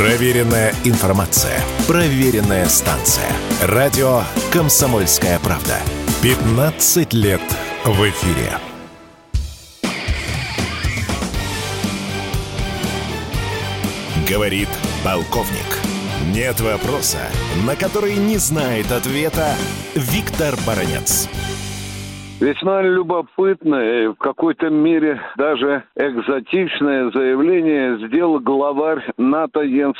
Проверенная информация. Проверенная станция. Радио «Комсомольская правда». 15 лет в эфире. Говорит полковник. Нет вопроса, на который не знает ответа Виктор Баранец. Весьма любопытное и в какой-то мере даже экзотичное заявление сделал главарь НАТО Йенс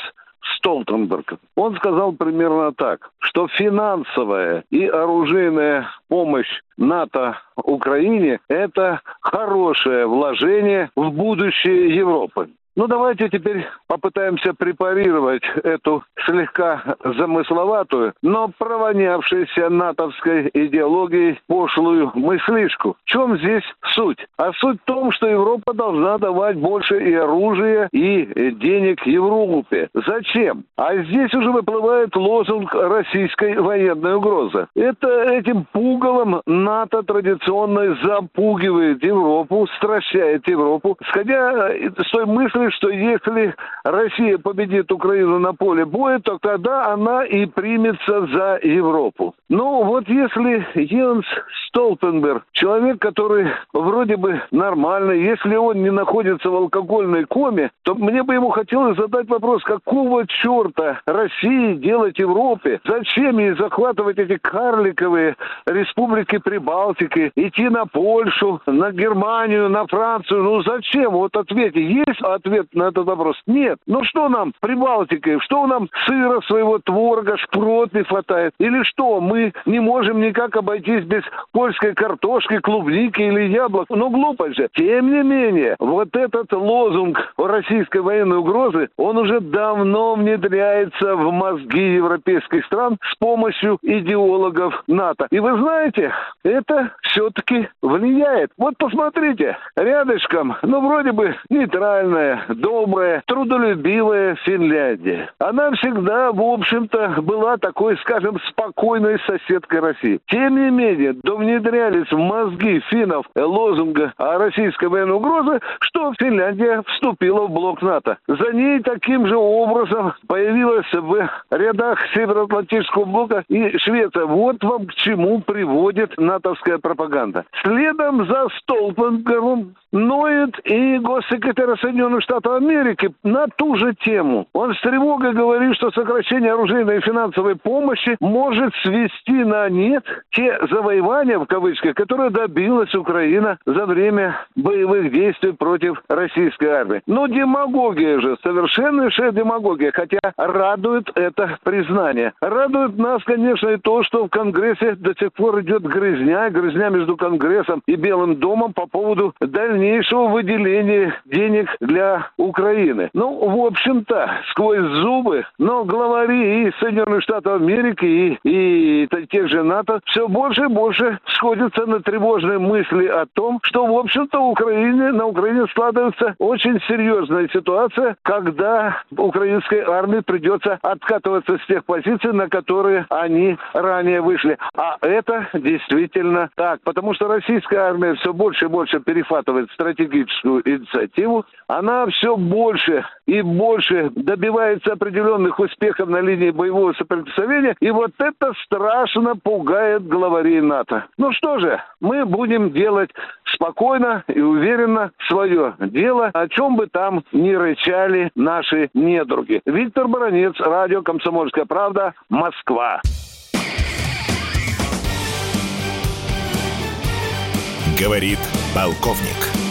Столтенберг. Он сказал примерно так, что финансовая и оружейная помощь НАТО Украине – это хорошее вложение в будущее Европы. Ну, давайте теперь попытаемся препарировать эту слегка замысловатую, но провонявшуюся натовской идеологией пошлую мыслишку. В чем здесь суть? А суть в том, что Европа должна давать больше и оружия, и денег Европе. Зачем? А здесь уже выплывает лозунг российской военной угрозы. Это этим пугалом НАТО традиционно запугивает Европу, стращает Европу, сходя с той мысли, мысли, что если Россия победит Украину на поле боя, то тогда она и примется за Европу. Ну, вот если Йенс Столтенберг, человек, который вроде бы нормальный, если он не находится в алкогольной коме, то мне бы ему хотелось задать вопрос, какого черта России делать Европе? Зачем ей захватывать эти карликовые республики Прибалтики, идти на Польшу, на Германию, на Францию? Ну зачем? Вот ответьте, есть ответ ответ на этот вопрос. Нет. Ну что нам Прибалтикой? Что нам сыра своего творога, шпрот не хватает? Или что, мы не можем никак обойтись без польской картошки, клубники или яблок? Ну глупо же. Тем не менее, вот этот лозунг российской военной угрозы, он уже давно внедряется в мозги европейских стран с помощью идеологов НАТО. И вы знаете, это все-таки влияет. Вот посмотрите, рядышком, ну вроде бы нейтральная, добрая, трудолюбивая Финляндия. Она всегда, в общем-то, была такой, скажем, спокойной соседкой России. Тем не менее, довнедрялись в мозги финнов лозунга о российской военной угрозе, что Финляндия вступила в блок НАТО. За ней таким же образом появилась в рядах Североатлантического блока и Швеция. Вот вам к чему приводит натовская пропаганда. Следом за Столпенгером ноет и госсекретарь Соединенных Штатов Америки на ту же тему. Он с тревогой говорит, что сокращение оружейной и финансовой помощи может свести на нет те завоевания, в кавычках, которые добилась Украина за время боевых действий против российской армии. Но демагогия же, совершеннейшая демагогия, хотя радует это признание. Радует нас, конечно, и то, что в Конгрессе до сих пор идет грызня, грызня между Конгрессом и Белым домом по поводу дальнейшего выделения денег для Украины. Ну, в общем-то, сквозь зубы, но главари и Соединенных Штатов Америки, и, и тех же НАТО все больше и больше сходятся на тревожные мысли о том, что, в общем-то, Украине, на Украине складывается очень серьезная ситуация, когда украинской армии придется откатываться с тех позиций, на которые они ранее вышли. А это действительно так, потому что российская армия все больше и больше перехватывает стратегическую инициативу, она все больше и больше добивается определенных успехов на линии боевого соприкосновения, и вот это страшно пугает главарей НАТО. Ну что же, мы будем делать спокойно и уверенно свое дело, о чем бы там ни рычали наши недруги. Виктор Баранец, радио «Комсомольская правда», Москва. Говорит полковник.